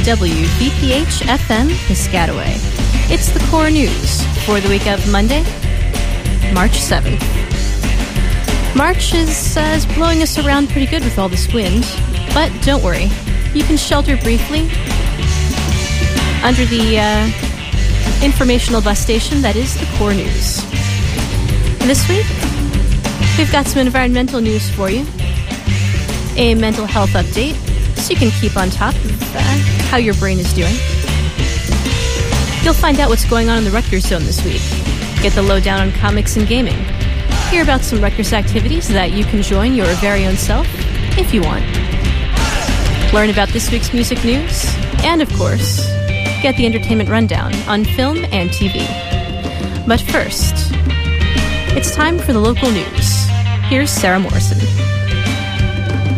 WVPH FM Piscataway. It's the core news for the week of Monday, March 7th. March is, uh, is blowing us around pretty good with all this wind, but don't worry, you can shelter briefly under the uh, informational bus station that is the core news. This week, we've got some environmental news for you, a mental health update, so you can keep on top of uh, how your brain is doing. You'll find out what's going on in the Rutgers Zone this week, get the lowdown on comics and gaming, hear about some Rutgers activities that you can join your very own self if you want, learn about this week's music news, and of course, get the entertainment rundown on film and TV. But first, it's time for the local news. Here's Sarah Morrison.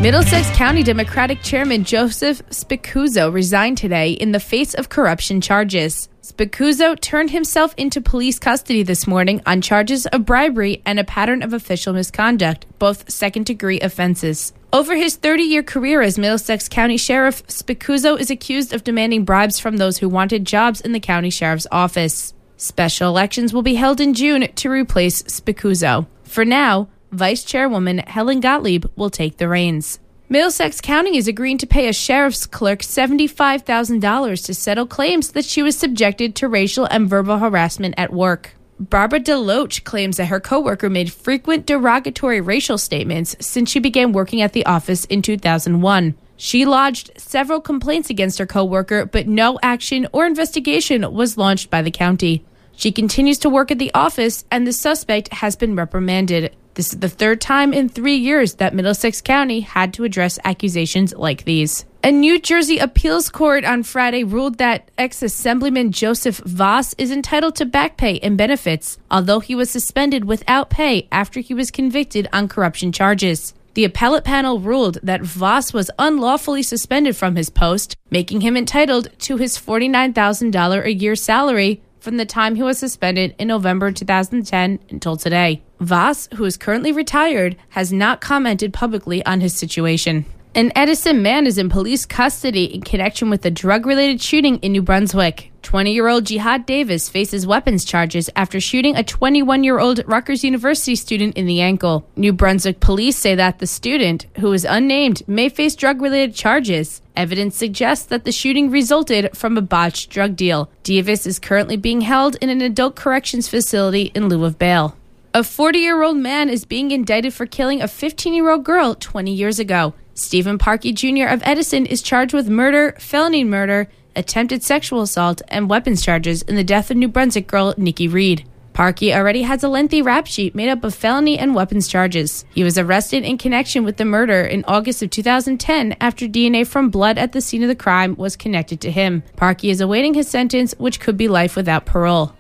Middlesex County Democratic Chairman Joseph Spicuzzo resigned today in the face of corruption charges. Spicuzzo turned himself into police custody this morning on charges of bribery and a pattern of official misconduct, both second degree offenses. Over his 30 year career as Middlesex County Sheriff, Spicuzzo is accused of demanding bribes from those who wanted jobs in the county sheriff's office. Special elections will be held in June to replace Spicuzzo. For now, Vice Chairwoman Helen Gottlieb will take the reins. Middlesex County is agreeing to pay a sheriff's clerk $75,000 to settle claims that she was subjected to racial and verbal harassment at work. Barbara DeLoach claims that her coworker made frequent derogatory racial statements since she began working at the office in 2001. She lodged several complaints against her coworker, but no action or investigation was launched by the county. She continues to work at the office, and the suspect has been reprimanded. This is the third time in three years that Middlesex County had to address accusations like these. A New Jersey appeals court on Friday ruled that ex Assemblyman Joseph Vas is entitled to back pay and benefits, although he was suspended without pay after he was convicted on corruption charges. The appellate panel ruled that Vas was unlawfully suspended from his post, making him entitled to his $49,000 a year salary from the time he was suspended in November 2010 until today. Vas, who is currently retired, has not commented publicly on his situation. An Edison man is in police custody in connection with a drug related shooting in New Brunswick. 20 year old Jihad Davis faces weapons charges after shooting a 21 year old Rutgers University student in the ankle. New Brunswick police say that the student, who is unnamed, may face drug related charges. Evidence suggests that the shooting resulted from a botched drug deal. Davis is currently being held in an adult corrections facility in lieu of bail. A 40 year old man is being indicted for killing a 15 year old girl 20 years ago. Stephen Parkey Jr. of Edison is charged with murder, felony murder, attempted sexual assault, and weapons charges in the death of New Brunswick girl Nikki Reed. Parkey already has a lengthy rap sheet made up of felony and weapons charges. He was arrested in connection with the murder in August of 2010 after DNA from blood at the scene of the crime was connected to him. Parkey is awaiting his sentence, which could be life without parole.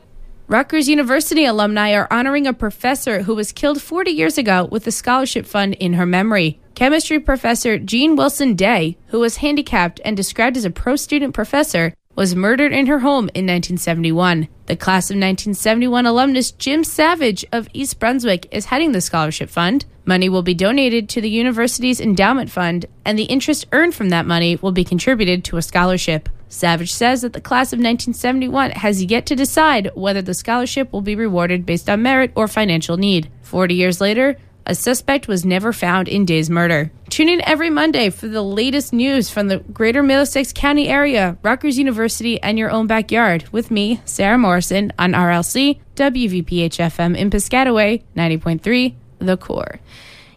Rutgers University alumni are honoring a professor who was killed 40 years ago with a scholarship fund in her memory. Chemistry professor Jean Wilson Day, who was handicapped and described as a pro student professor, was murdered in her home in 1971. The class of 1971 alumnus Jim Savage of East Brunswick is heading the scholarship fund. Money will be donated to the university's endowment fund, and the interest earned from that money will be contributed to a scholarship. Savage says that the class of 1971 has yet to decide whether the scholarship will be rewarded based on merit or financial need. 40 years later, a suspect was never found in Day's murder. Tune in every Monday for the latest news from the greater Middlesex County area, Rutgers University, and your own backyard with me, Sarah Morrison, on RLC, WVPH FM in Piscataway, 90.3, The Core.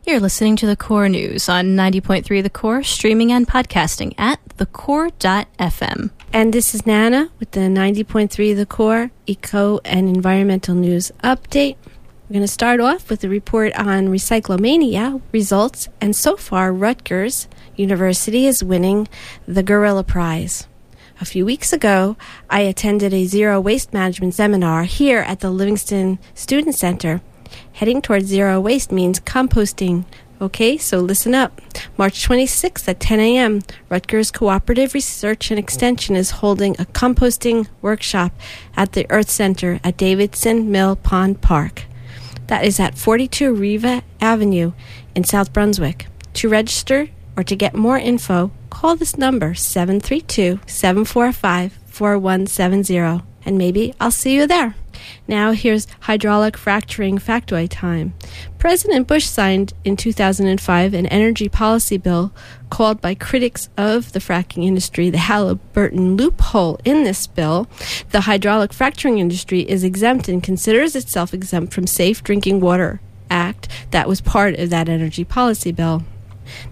You're listening to the Core News on 90.3 The Core, streaming and podcasting at thecore.fm. And this is Nana with the 90.3 The Core Eco and Environmental News Update. We're going to start off with a report on RecycleMania results, and so far, Rutgers University is winning the Gorilla Prize. A few weeks ago, I attended a zero waste management seminar here at the Livingston Student Center Heading towards zero waste means composting. Okay, so listen up. March 26th at 10 a.m., Rutgers Cooperative Research and Extension is holding a composting workshop at the Earth Center at Davidson Mill Pond Park. That is at 42 Riva Avenue in South Brunswick. To register or to get more info, call this number 732 745 4170 and maybe I'll see you there. Now, here's hydraulic fracturing factoid time. President Bush signed in 2005 an energy policy bill called by critics of the fracking industry the Halliburton loophole. In this bill, the hydraulic fracturing industry is exempt and considers itself exempt from Safe Drinking Water Act that was part of that energy policy bill.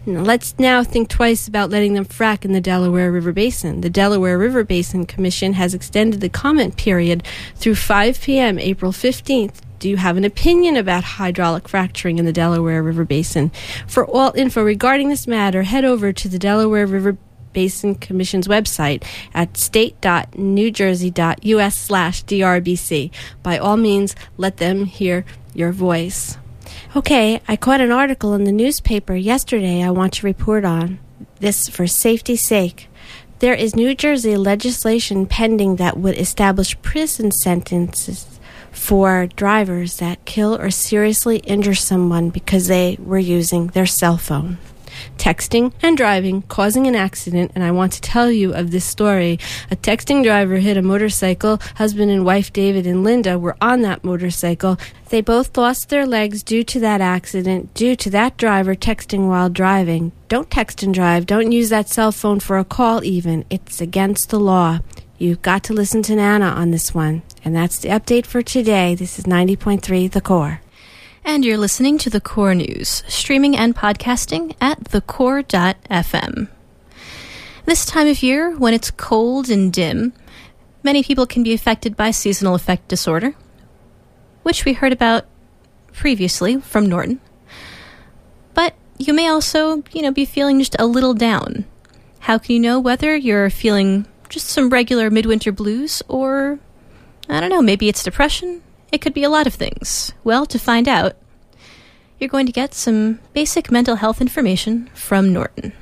Let's now think twice about letting them frack in the Delaware River Basin. The Delaware River Basin Commission has extended the comment period through 5 p.m. April 15th. Do you have an opinion about hydraulic fracturing in the Delaware River Basin? For all info regarding this matter, head over to the Delaware River Basin Commission's website at state.newjersey.us slash DRBC. By all means, let them hear your voice. Okay, I caught an article in the newspaper yesterday I want to report on. This for safety's sake. There is New Jersey legislation pending that would establish prison sentences for drivers that kill or seriously injure someone because they were using their cell phone texting and driving, causing an accident. And I want to tell you of this story. A texting driver hit a motorcycle. Husband and wife David and Linda were on that motorcycle. They both lost their legs due to that accident, due to that driver texting while driving. Don't text and drive. Don't use that cell phone for a call, even. It's against the law. You've got to listen to Nana on this one. And that's the update for today. This is 90.3 The Core. And you're listening to The Core News, streaming and podcasting at thecore.fm. This time of year, when it's cold and dim, many people can be affected by seasonal affect disorder, which we heard about previously from Norton. But you may also, you know, be feeling just a little down. How can you know whether you're feeling just some regular midwinter blues or I don't know, maybe it's depression, it could be a lot of things. Well, to find out, you're going to get some basic mental health information from Norton.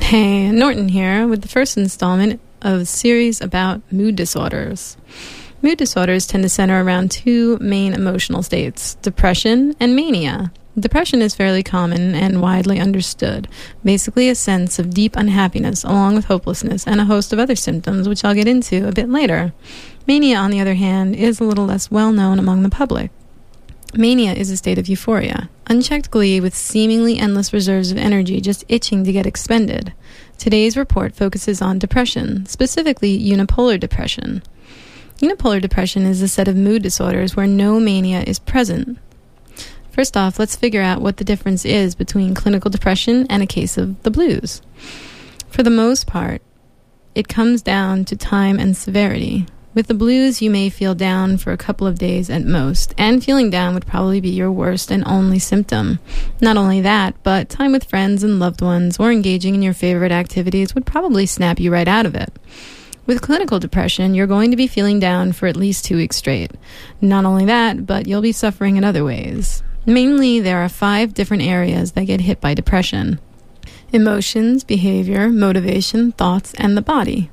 Hey, Norton here with the first installment of a series about mood disorders. Mood disorders tend to center around two main emotional states depression and mania. Depression is fairly common and widely understood. Basically, a sense of deep unhappiness, along with hopelessness, and a host of other symptoms, which I'll get into a bit later. Mania, on the other hand, is a little less well known among the public. Mania is a state of euphoria, unchecked glee with seemingly endless reserves of energy just itching to get expended. Today's report focuses on depression, specifically unipolar depression. Unipolar depression is a set of mood disorders where no mania is present. First off, let's figure out what the difference is between clinical depression and a case of the blues. For the most part, it comes down to time and severity. With the blues, you may feel down for a couple of days at most, and feeling down would probably be your worst and only symptom. Not only that, but time with friends and loved ones or engaging in your favorite activities would probably snap you right out of it. With clinical depression, you're going to be feeling down for at least two weeks straight. Not only that, but you'll be suffering in other ways. Mainly, there are five different areas that get hit by depression emotions, behavior, motivation, thoughts, and the body.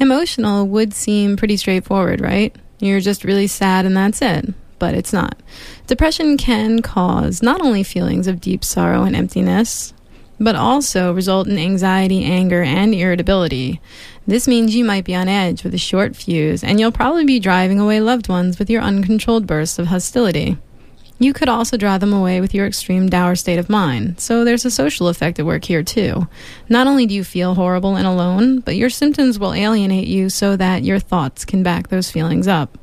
Emotional would seem pretty straightforward, right? You're just really sad and that's it. But it's not. Depression can cause not only feelings of deep sorrow and emptiness, but also result in anxiety, anger, and irritability. This means you might be on edge with a short fuse, and you'll probably be driving away loved ones with your uncontrolled bursts of hostility. You could also draw them away with your extreme dour state of mind, so there's a social effect at work here too. Not only do you feel horrible and alone, but your symptoms will alienate you so that your thoughts can back those feelings up.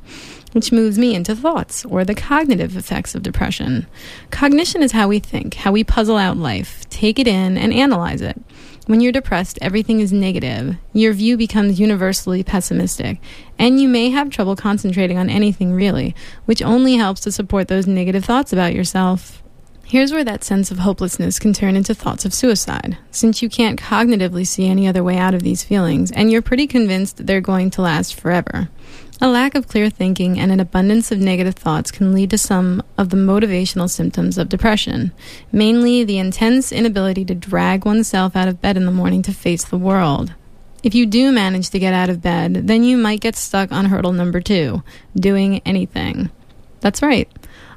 Which moves me into thoughts, or the cognitive effects of depression. Cognition is how we think, how we puzzle out life, take it in, and analyze it. When you're depressed, everything is negative. Your view becomes universally pessimistic, and you may have trouble concentrating on anything really, which only helps to support those negative thoughts about yourself. Here's where that sense of hopelessness can turn into thoughts of suicide, since you can't cognitively see any other way out of these feelings, and you're pretty convinced that they're going to last forever. A lack of clear thinking and an abundance of negative thoughts can lead to some of the motivational symptoms of depression, mainly the intense inability to drag oneself out of bed in the morning to face the world. If you do manage to get out of bed, then you might get stuck on hurdle number two doing anything. That's right.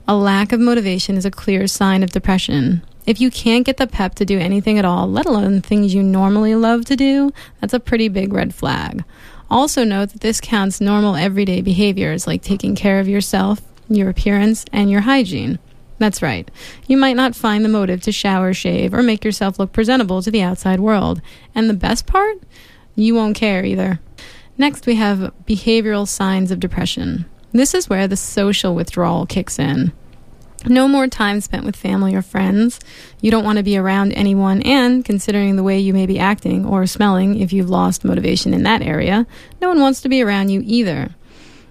A lack of motivation is a clear sign of depression. If you can't get the pep to do anything at all, let alone things you normally love to do, that's a pretty big red flag. Also, note that this counts normal everyday behaviors like taking care of yourself, your appearance, and your hygiene. That's right. You might not find the motive to shower, shave, or make yourself look presentable to the outside world. And the best part? You won't care either. Next, we have behavioral signs of depression. This is where the social withdrawal kicks in. No more time spent with family or friends. You don't want to be around anyone, and considering the way you may be acting or smelling if you've lost motivation in that area, no one wants to be around you either.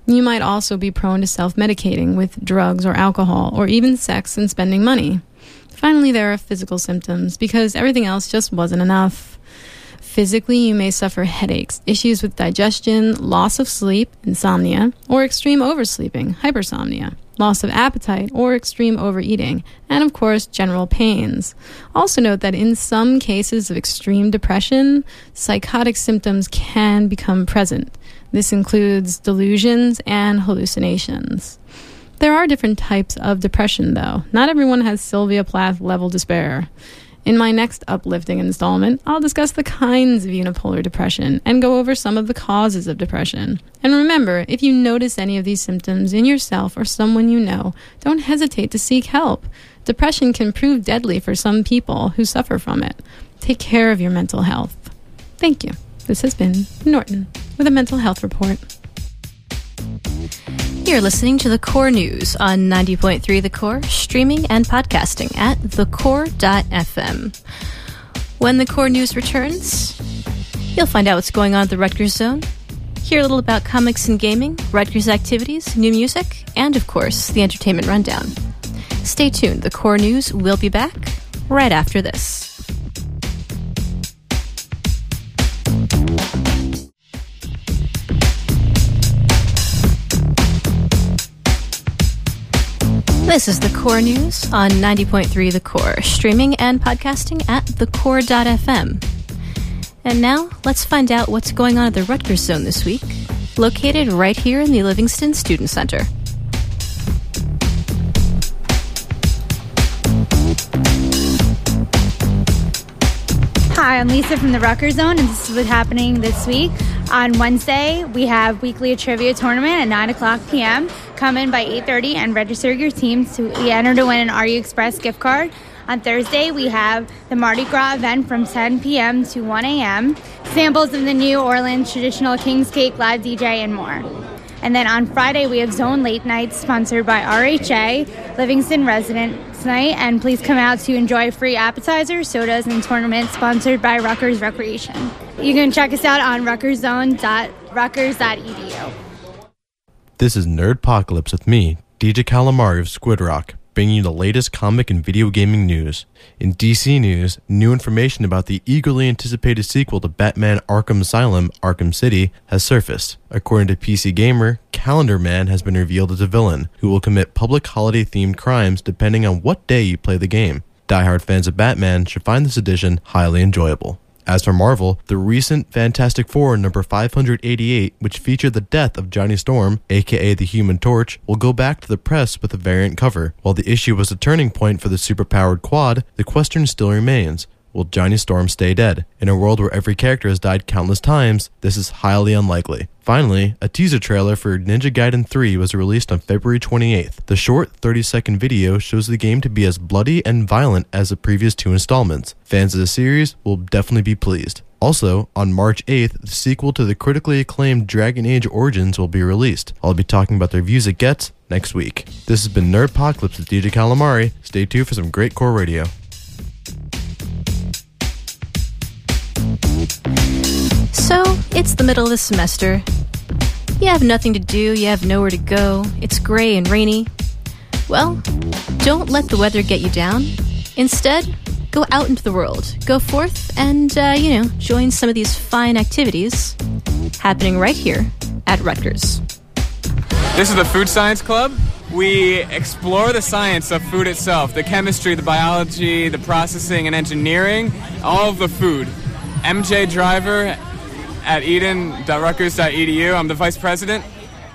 You might also be prone to self medicating with drugs or alcohol, or even sex and spending money. Finally, there are physical symptoms because everything else just wasn't enough. Physically, you may suffer headaches, issues with digestion, loss of sleep, insomnia, or extreme oversleeping, hypersomnia, loss of appetite, or extreme overeating, and of course, general pains. Also, note that in some cases of extreme depression, psychotic symptoms can become present. This includes delusions and hallucinations. There are different types of depression, though. Not everyone has Sylvia Plath level despair. In my next uplifting installment, I'll discuss the kinds of unipolar depression and go over some of the causes of depression. And remember, if you notice any of these symptoms in yourself or someone you know, don't hesitate to seek help. Depression can prove deadly for some people who suffer from it. Take care of your mental health. Thank you. This has been Norton with a mental health report. You're listening to the Core News on 90.3 The Core, streaming and podcasting at thecore.fm. When the Core News returns, you'll find out what's going on at the Rutgers Zone, hear a little about comics and gaming, Rutgers activities, new music, and of course, the entertainment rundown. Stay tuned, the Core News will be back right after this. This is the Core News on 90.3 The Core, streaming and podcasting at thecore.fm. And now, let's find out what's going on at the Rutgers Zone this week, located right here in the Livingston Student Center. Hi, I'm Lisa from the Rutgers Zone, and this is what's happening this week. On Wednesday, we have weekly trivia tournament at 9 o'clock p.m. Come in by 8.30 and register your team to enter to win an RU Express gift card. On Thursday, we have the Mardi Gras event from 10 p.m. to 1 a.m., samples of the New Orleans traditional King's Cake live DJ, and more. And then on Friday, we have Zone Late Nights sponsored by RHA, Livingston Residents Night. And please come out to enjoy free appetizers, sodas, and tournaments sponsored by Rutgers Recreation. You can check us out on rutgerszone.rutgers.edu. This is Nerdpocalypse with me, DJ Calamari of Squid Rock, bringing you the latest comic and video gaming news. In DC news, new information about the eagerly anticipated sequel to Batman Arkham Asylum, Arkham City, has surfaced. According to PC Gamer, Calendar Man has been revealed as a villain who will commit public holiday themed crimes depending on what day you play the game. Die-hard fans of Batman should find this edition highly enjoyable. As for Marvel, the recent Fantastic Four number 588, which featured the death of Johnny Storm, aka the Human Torch, will go back to the press with a variant cover. While the issue was a turning point for the superpowered quad, the question still remains. Will Johnny Storm stay dead? In a world where every character has died countless times, this is highly unlikely. Finally, a teaser trailer for Ninja Gaiden 3 was released on February 28th. The short 30 second video shows the game to be as bloody and violent as the previous two installments. Fans of the series will definitely be pleased. Also, on March 8th, the sequel to the critically acclaimed Dragon Age Origins will be released. I'll be talking about the reviews it gets next week. This has been Nerdpocalypse with DJ Calamari. Stay tuned for some great core radio. So, it's the middle of the semester. You have nothing to do, you have nowhere to go, it's gray and rainy. Well, don't let the weather get you down. Instead, go out into the world. Go forth and, uh, you know, join some of these fine activities happening right here at Rutgers. This is the Food Science Club. We explore the science of food itself the chemistry, the biology, the processing, and engineering, all of the food. MJ Driver at eden.rutgers.edu. I'm the vice president.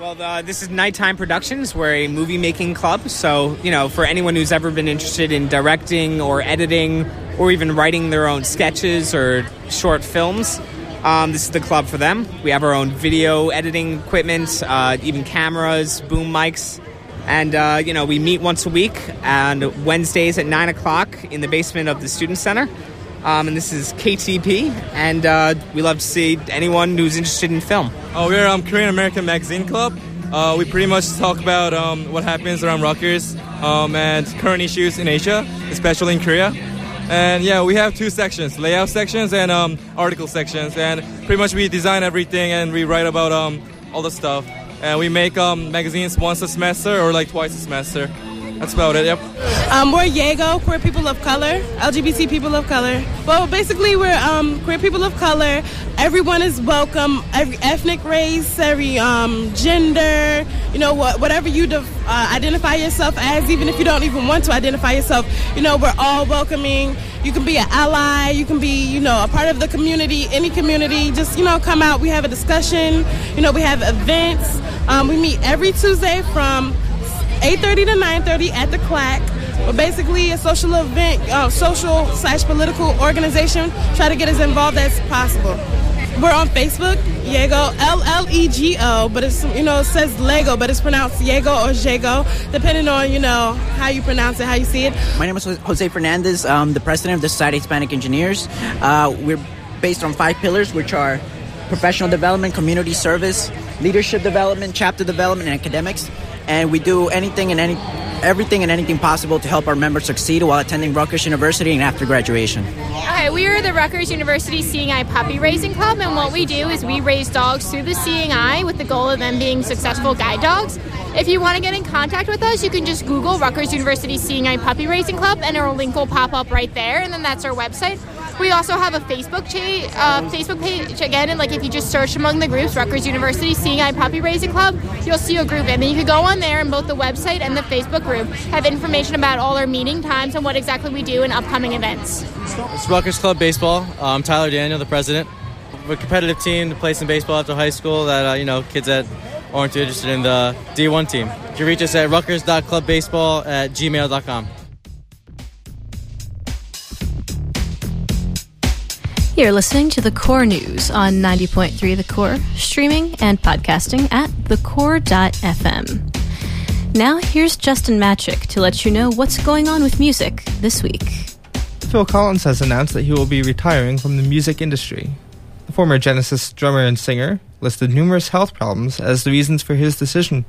Well, uh, this is Nighttime Productions. We're a movie making club. So, you know, for anyone who's ever been interested in directing or editing or even writing their own sketches or short films, um, this is the club for them. We have our own video editing equipment, uh, even cameras, boom mics. And, uh, you know, we meet once a week on Wednesdays at 9 o'clock in the basement of the Student Center. Um, and this is KTP, and uh, we love to see anyone who's interested in film. Oh, we're um, Korean American Magazine Club. Uh, we pretty much talk about um, what happens around Rutgers um, and current issues in Asia, especially in Korea. And yeah, we have two sections: layout sections and um, article sections. And pretty much we design everything and we write about um, all the stuff. And we make magazines once a semester or like twice a semester. That's about it. Yep. Um, we're Yago, queer people of color, LGBT people of color. Well, basically, we're um, queer people of color. Everyone is welcome. Every ethnic race, every um, gender, you know, what, whatever you def- uh, identify yourself as, even if you don't even want to identify yourself, you know, we're all welcoming. You can be an ally. You can be, you know, a part of the community, any community. Just, you know, come out. We have a discussion. You know, we have events. Um, we meet every Tuesday from 8.30 to 9.30 at the Clack. We're basically a social event, uh, social slash political organization. Try to get as involved as possible. We're on Facebook, Yego, L L E G O, but it's you know it says Lego, but it's pronounced Yego or Jago, depending on you know how you pronounce it, how you see it. My name is Jose Fernandez. I'm the president of the Society of Hispanic Engineers. Uh, we're based on five pillars, which are professional development, community service, leadership development, chapter development, and academics and we do anything and any everything and anything possible to help our members succeed while attending Rutgers University and after graduation. Okay, we are the Rutgers University Seeing Eye Puppy Raising Club, and what we do is we raise dogs through the Seeing Eye with the goal of them being successful guide dogs. If you want to get in contact with us, you can just Google Rutgers University Seeing Eye Puppy Raising Club, and our link will pop up right there, and then that's our website. We also have a Facebook page, uh, Facebook page again, and like if you just search among the groups, Rutgers University Seeing Eye Puppy Raising Club, you'll see a group, and then you can go on there, and both the website and the Facebook group have information about all our meeting times and what exactly we do in upcoming events. It's Rutgers Club Baseball. I'm Tyler Daniel, the president. We're a competitive team that plays some baseball after high school that uh, you know kids that aren't interested in the D1 team. You can reach us at rutgers.clubbaseball at gmail.com. You're listening to the Core News on 90.3 The Core, streaming and podcasting at thecore.fm. Now, here's Justin Matrick to let you know what's going on with music this week. Phil Collins has announced that he will be retiring from the music industry. The former Genesis drummer and singer listed numerous health problems as the reasons for his decision.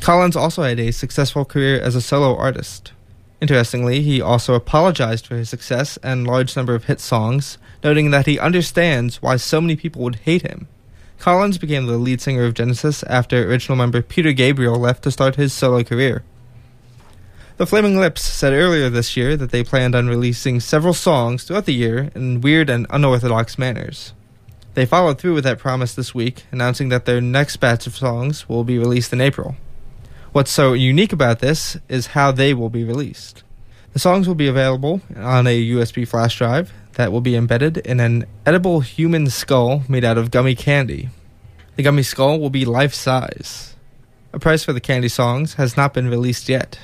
Collins also had a successful career as a solo artist. Interestingly, he also apologized for his success and large number of hit songs, noting that he understands why so many people would hate him. Collins became the lead singer of Genesis after original member Peter Gabriel left to start his solo career. The Flaming Lips said earlier this year that they planned on releasing several songs throughout the year in weird and unorthodox manners. They followed through with that promise this week, announcing that their next batch of songs will be released in April. What's so unique about this is how they will be released. The songs will be available on a USB flash drive that will be embedded in an edible human skull made out of gummy candy. The gummy skull will be life size. A price for the candy songs has not been released yet.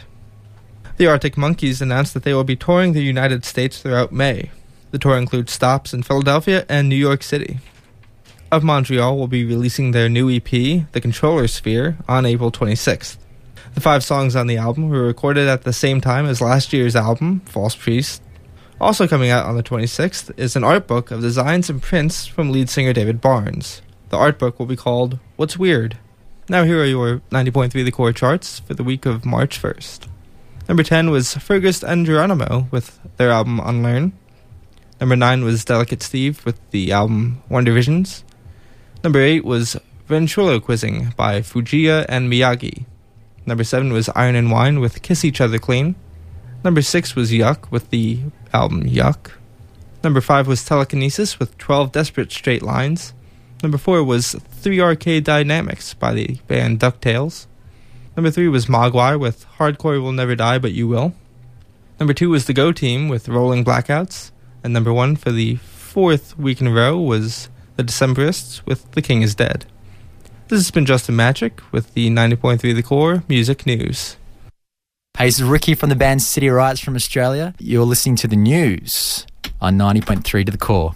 The Arctic Monkeys announced that they will be touring the United States throughout May. The tour includes stops in Philadelphia and New York City. Of Montreal will be releasing their new EP, The Controller Sphere, on April 26th. The five songs on the album were recorded at the same time as last year's album, False Priest. Also coming out on the 26th is an art book of designs and prints from lead singer David Barnes. The art book will be called What's Weird? Now here are your 90.3 The Core charts for the week of March 1st. Number 10 was Fergus and Geronimo with their album Unlearn. Number 9 was Delicate Steve with the album Wonder Visions. Number 8 was Ventriloquizing by Fujiya and Miyagi. Number 7 was Iron and Wine with Kiss Each Other Clean. Number 6 was Yuck with the album Yuck. Number 5 was Telekinesis with 12 Desperate Straight Lines. Number 4 was Arcade Dynamics by the band Ducktails. Number 3 was Mogwai with Hardcore Will Never Die But You Will. Number 2 was The Go Team with Rolling Blackouts. And number 1 for the fourth week in a row was The Decemberists with The King is Dead. This has been Justin Magic with the 90.3 The Core Music News. Hey, this is Ricky from the band City Rights from Australia. You're listening to the news on 90.3 to the core.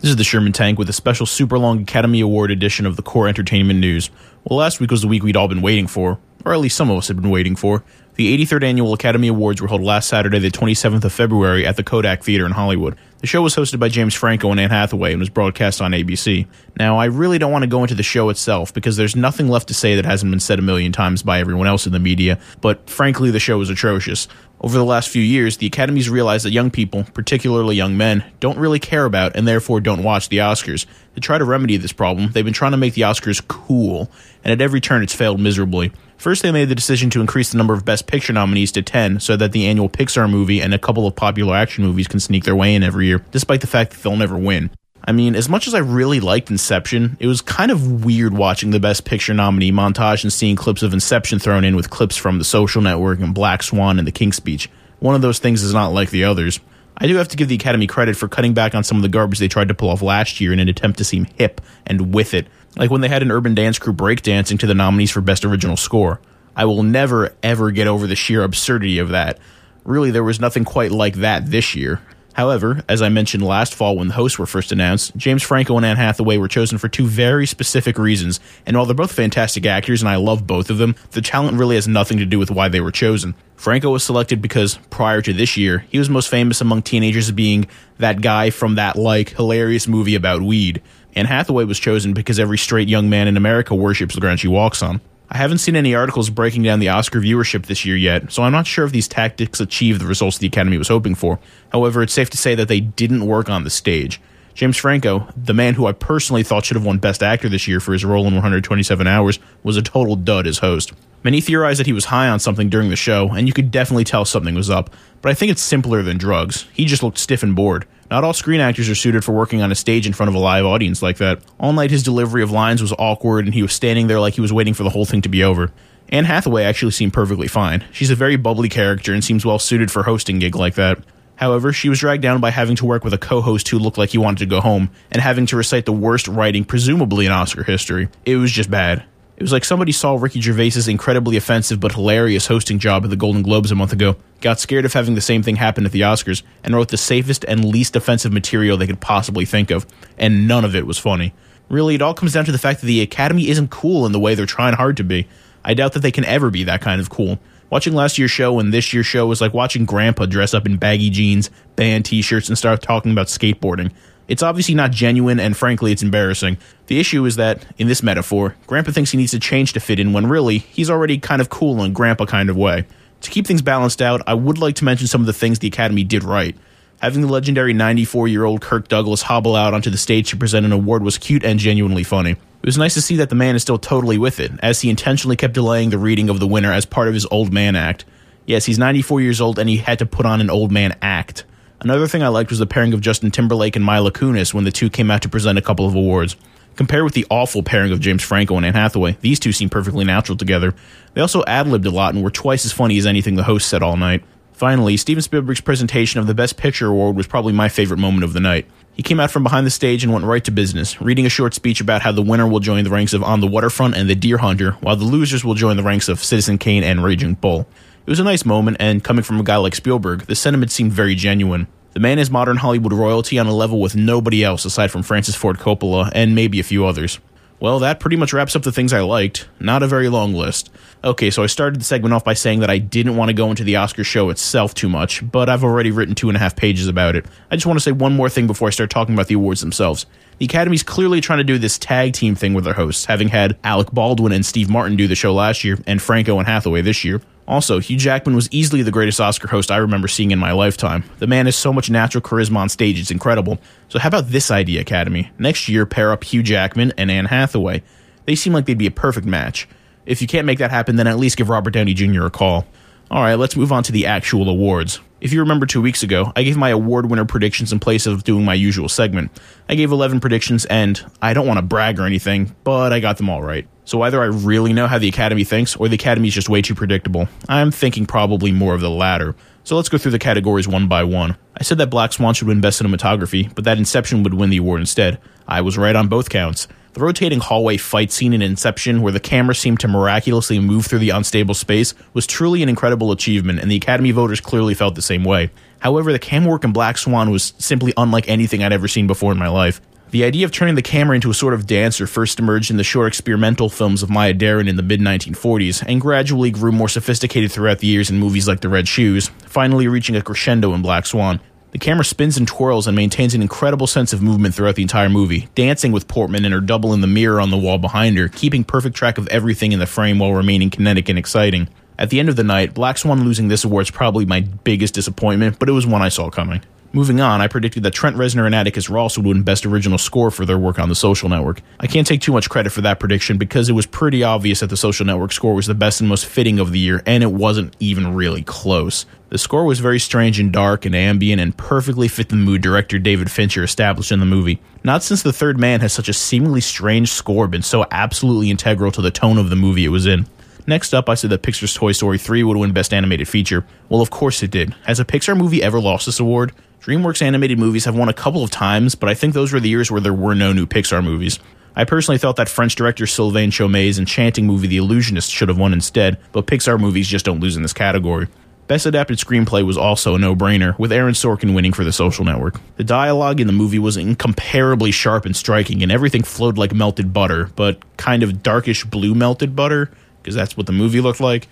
This is the Sherman Tank with a special super long Academy Award edition of the Core Entertainment News. Well, last week was the week we'd all been waiting for, or at least some of us had been waiting for. The 83rd Annual Academy Awards were held last Saturday, the 27th of February, at the Kodak Theater in Hollywood. The show was hosted by James Franco and Anne Hathaway and was broadcast on ABC. Now, I really don't want to go into the show itself because there's nothing left to say that hasn't been said a million times by everyone else in the media, but frankly, the show was atrocious. Over the last few years, the Academy's realized that young people, particularly young men, don't really care about and therefore don't watch the Oscars. To try to remedy this problem, they've been trying to make the Oscars cool, and at every turn it's failed miserably. First, they made the decision to increase the number of Best Picture nominees to 10 so that the annual Pixar movie and a couple of popular action movies can sneak their way in every year, despite the fact that they'll never win. I mean, as much as I really liked Inception, it was kind of weird watching the Best Picture nominee montage and seeing clips of Inception thrown in with clips from The Social Network and Black Swan and The King's Speech. One of those things is not like the others. I do have to give the Academy credit for cutting back on some of the garbage they tried to pull off last year in an attempt to seem hip and with it, like when they had an urban dance crew breakdancing to the nominees for Best Original Score. I will never, ever get over the sheer absurdity of that. Really, there was nothing quite like that this year. However, as I mentioned last fall when the hosts were first announced, James Franco and Anne Hathaway were chosen for two very specific reasons, and while they're both fantastic actors and I love both of them, the talent really has nothing to do with why they were chosen. Franco was selected because, prior to this year, he was most famous among teenagers as being that guy from that, like, hilarious movie about weed. Anne Hathaway was chosen because every straight young man in America worships the ground she walks on. I haven't seen any articles breaking down the Oscar viewership this year yet, so I'm not sure if these tactics achieved the results the Academy was hoping for. However, it's safe to say that they didn't work on the stage. James Franco, the man who I personally thought should have won Best Actor this year for his role in 127 Hours, was a total dud as host. Many theorized that he was high on something during the show, and you could definitely tell something was up, but I think it's simpler than drugs. He just looked stiff and bored. Not all screen actors are suited for working on a stage in front of a live audience like that. All night, his delivery of lines was awkward, and he was standing there like he was waiting for the whole thing to be over. Anne Hathaway actually seemed perfectly fine. She's a very bubbly character and seems well suited for hosting gig like that. However, she was dragged down by having to work with a co host who looked like he wanted to go home and having to recite the worst writing, presumably in Oscar history. It was just bad. It was like somebody saw Ricky Gervais's incredibly offensive but hilarious hosting job at the Golden Globes a month ago, got scared of having the same thing happen at the Oscars, and wrote the safest and least offensive material they could possibly think of, and none of it was funny. Really, it all comes down to the fact that the Academy isn't cool in the way they're trying hard to be. I doubt that they can ever be that kind of cool. Watching last year's show and this year's show was like watching Grandpa dress up in baggy jeans, band t shirts, and start talking about skateboarding. It's obviously not genuine, and frankly, it's embarrassing. The issue is that, in this metaphor, Grandpa thinks he needs to change to fit in when really, he's already kind of cool in Grandpa kind of way. To keep things balanced out, I would like to mention some of the things the Academy did right. Having the legendary 94 year old Kirk Douglas hobble out onto the stage to present an award was cute and genuinely funny. It was nice to see that the man is still totally with it, as he intentionally kept delaying the reading of the winner as part of his old man act. Yes, he's 94 years old and he had to put on an old man act. Another thing I liked was the pairing of Justin Timberlake and Mila Kunis when the two came out to present a couple of awards. Compared with the awful pairing of James Franco and Anne Hathaway, these two seemed perfectly natural together. They also ad libbed a lot and were twice as funny as anything the host said all night. Finally, Steven Spielberg's presentation of the Best Picture award was probably my favorite moment of the night. He came out from behind the stage and went right to business, reading a short speech about how the winner will join the ranks of On the Waterfront and The Deer Hunter, while the losers will join the ranks of Citizen Kane and Raging Bull. It was a nice moment, and coming from a guy like Spielberg, the sentiment seemed very genuine. The man is modern Hollywood royalty on a level with nobody else aside from Francis Ford Coppola and maybe a few others. Well, that pretty much wraps up the things I liked. Not a very long list. Okay, so I started the segment off by saying that I didn't want to go into the Oscar show itself too much, but I've already written two and a half pages about it. I just want to say one more thing before I start talking about the awards themselves. The Academy's clearly trying to do this tag team thing with their hosts, having had Alec Baldwin and Steve Martin do the show last year, and Franco and Hathaway this year. Also, Hugh Jackman was easily the greatest Oscar host I remember seeing in my lifetime. The man has so much natural charisma on stage, it's incredible. So, how about this idea, Academy? Next year, pair up Hugh Jackman and Anne Hathaway. They seem like they'd be a perfect match. If you can't make that happen, then at least give Robert Downey Jr. a call. Alright, let's move on to the actual awards. If you remember two weeks ago, I gave my award winner predictions in place of doing my usual segment. I gave 11 predictions, and I don't want to brag or anything, but I got them all right. So either I really know how the Academy thinks, or the Academy is just way too predictable. I'm thinking probably more of the latter. So let's go through the categories one by one. I said that Black Swan should win Best Cinematography, but that Inception would win the award instead. I was right on both counts. The rotating hallway fight scene in Inception, where the camera seemed to miraculously move through the unstable space, was truly an incredible achievement, and the Academy voters clearly felt the same way. However, the camera work in Black Swan was simply unlike anything I'd ever seen before in my life. The idea of turning the camera into a sort of dancer first emerged in the short experimental films of Maya Deren in the mid 1940s, and gradually grew more sophisticated throughout the years in movies like The Red Shoes, finally reaching a crescendo in Black Swan. The camera spins and twirls and maintains an incredible sense of movement throughout the entire movie, dancing with Portman and her double in the mirror on the wall behind her, keeping perfect track of everything in the frame while remaining kinetic and exciting. At the end of the night, Black Swan losing this award is probably my biggest disappointment, but it was one I saw coming. Moving on, I predicted that Trent Reznor and Atticus Ross would win Best Original Score for their work on The Social Network. I can't take too much credit for that prediction because it was pretty obvious that The Social Network score was the best and most fitting of the year, and it wasn't even really close. The score was very strange and dark and ambient and perfectly fit the mood director David Fincher established in the movie. Not since The Third Man has such a seemingly strange score been so absolutely integral to the tone of the movie it was in. Next up, I said that Pixar's Toy Story 3 would win Best Animated Feature. Well, of course it did. Has a Pixar movie ever lost this award? DreamWorks animated movies have won a couple of times, but I think those were the years where there were no new Pixar movies. I personally thought that French director Sylvain Chomet's enchanting movie The Illusionist should have won instead, but Pixar movies just don't lose in this category. Best Adapted Screenplay was also a no brainer, with Aaron Sorkin winning for The Social Network. The dialogue in the movie was incomparably sharp and striking, and everything flowed like melted butter, but kind of darkish blue melted butter, because that's what the movie looked like.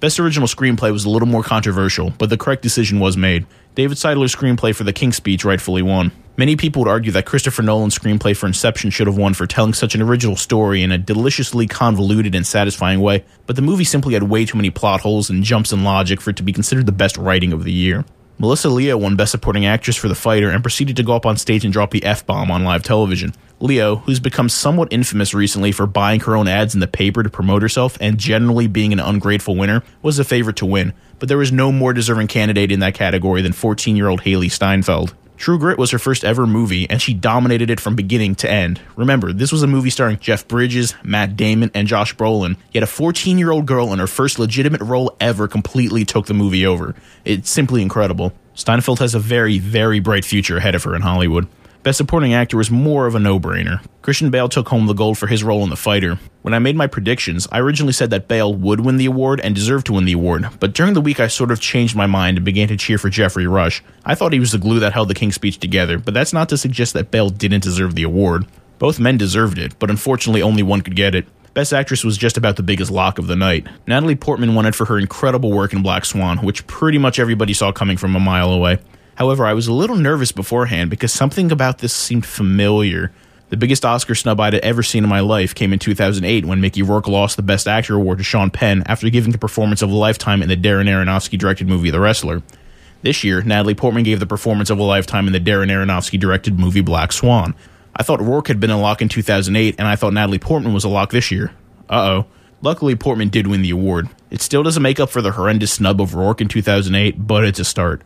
Best Original Screenplay was a little more controversial, but the correct decision was made. David Seidler's screenplay for The King's Speech rightfully won. Many people would argue that Christopher Nolan's screenplay for Inception should have won for telling such an original story in a deliciously convoluted and satisfying way, but the movie simply had way too many plot holes and jumps in logic for it to be considered the best writing of the year. Melissa Leo won Best Supporting Actress for The Fighter and proceeded to go up on stage and drop the F bomb on live television. Leo, who's become somewhat infamous recently for buying her own ads in the paper to promote herself and generally being an ungrateful winner, was a favorite to win, but there was no more deserving candidate in that category than 14 year old Hailee Steinfeld. True Grit was her first ever movie, and she dominated it from beginning to end. Remember, this was a movie starring Jeff Bridges, Matt Damon, and Josh Brolin, yet a 14 year old girl in her first legitimate role ever completely took the movie over. It's simply incredible. Steinfeld has a very, very bright future ahead of her in Hollywood. Best Supporting Actor was more of a no brainer. Christian Bale took home the gold for his role in The Fighter. When I made my predictions, I originally said that Bale would win the award and deserved to win the award, but during the week I sort of changed my mind and began to cheer for Geoffrey Rush. I thought he was the glue that held the King's Speech together, but that's not to suggest that Bale didn't deserve the award. Both men deserved it, but unfortunately only one could get it. Best Actress was just about the biggest lock of the night. Natalie Portman won it for her incredible work in Black Swan, which pretty much everybody saw coming from a mile away. However, I was a little nervous beforehand because something about this seemed familiar. The biggest Oscar snub I'd ever seen in my life came in 2008 when Mickey Rourke lost the Best Actor award to Sean Penn after giving the performance of a lifetime in the Darren Aronofsky directed movie The Wrestler. This year, Natalie Portman gave the performance of a lifetime in the Darren Aronofsky directed movie Black Swan. I thought Rourke had been a lock in 2008, and I thought Natalie Portman was a lock this year. Uh oh. Luckily, Portman did win the award. It still doesn't make up for the horrendous snub of Rourke in 2008, but it's a start.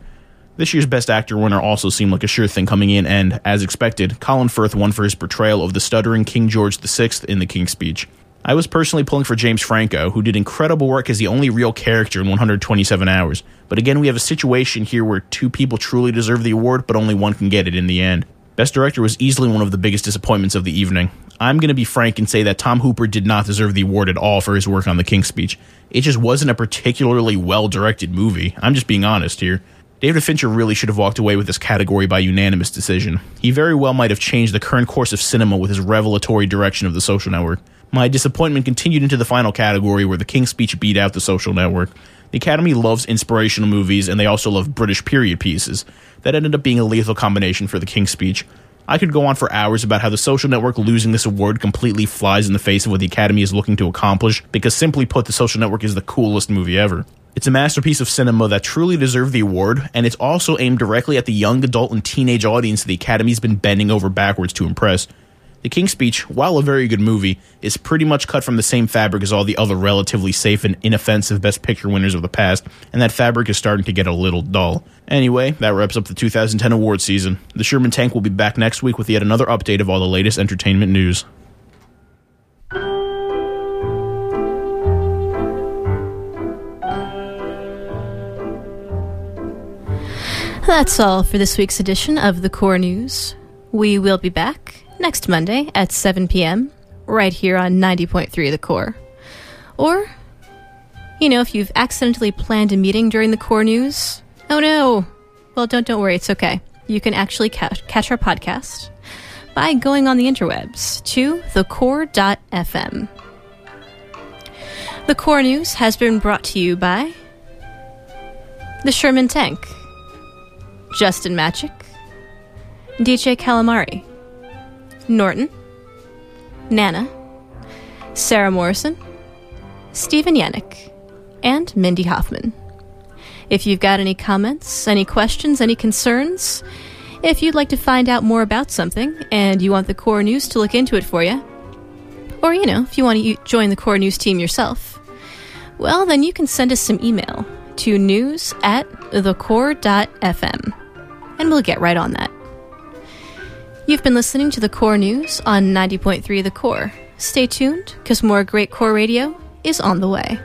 This year's Best Actor winner also seemed like a sure thing coming in, and, as expected, Colin Firth won for his portrayal of the stuttering King George VI in The King's Speech. I was personally pulling for James Franco, who did incredible work as the only real character in 127 hours. But again, we have a situation here where two people truly deserve the award, but only one can get it in the end. Best Director was easily one of the biggest disappointments of the evening. I'm going to be frank and say that Tom Hooper did not deserve the award at all for his work on The King's Speech. It just wasn't a particularly well directed movie. I'm just being honest here. David Fincher really should have walked away with this category by unanimous decision. He very well might have changed the current course of cinema with his revelatory direction of The Social Network. My disappointment continued into the final category where The King's Speech beat out The Social Network. The Academy loves inspirational movies and they also love British period pieces. That ended up being a lethal combination for The King's Speech. I could go on for hours about how The Social Network losing this award completely flies in the face of what the Academy is looking to accomplish, because simply put, The Social Network is the coolest movie ever. It's a masterpiece of cinema that truly deserved the award, and it's also aimed directly at the young adult and teenage audience the Academy's been bending over backwards to impress. The King's Speech, while a very good movie, is pretty much cut from the same fabric as all the other relatively safe and inoffensive Best Picture winners of the past, and that fabric is starting to get a little dull. Anyway, that wraps up the 2010 award season. The Sherman Tank will be back next week with yet another update of all the latest entertainment news. That's all for this week's edition of the Core News. We will be back next Monday at 7 p.m. right here on 90.3 The Core. Or, you know, if you've accidentally planned a meeting during the Core News, oh no. Well, don't don't worry, it's okay. You can actually catch, catch our podcast by going on the interwebs to thecore.fm. The Core News has been brought to you by the Sherman Tank, Justin Magic, DJ Calamari, Norton, Nana, Sarah Morrison, Stephen Yannick, and Mindy Hoffman. If you've got any comments, any questions, any concerns, if you'd like to find out more about something and you want the Core News to look into it for you, or, you know, if you want to join the Core News team yourself, well, then you can send us some email to news at thecore.fm, and we'll get right on that. You've been listening to the Core News on 90.3 The Core. Stay tuned, because more great Core radio is on the way.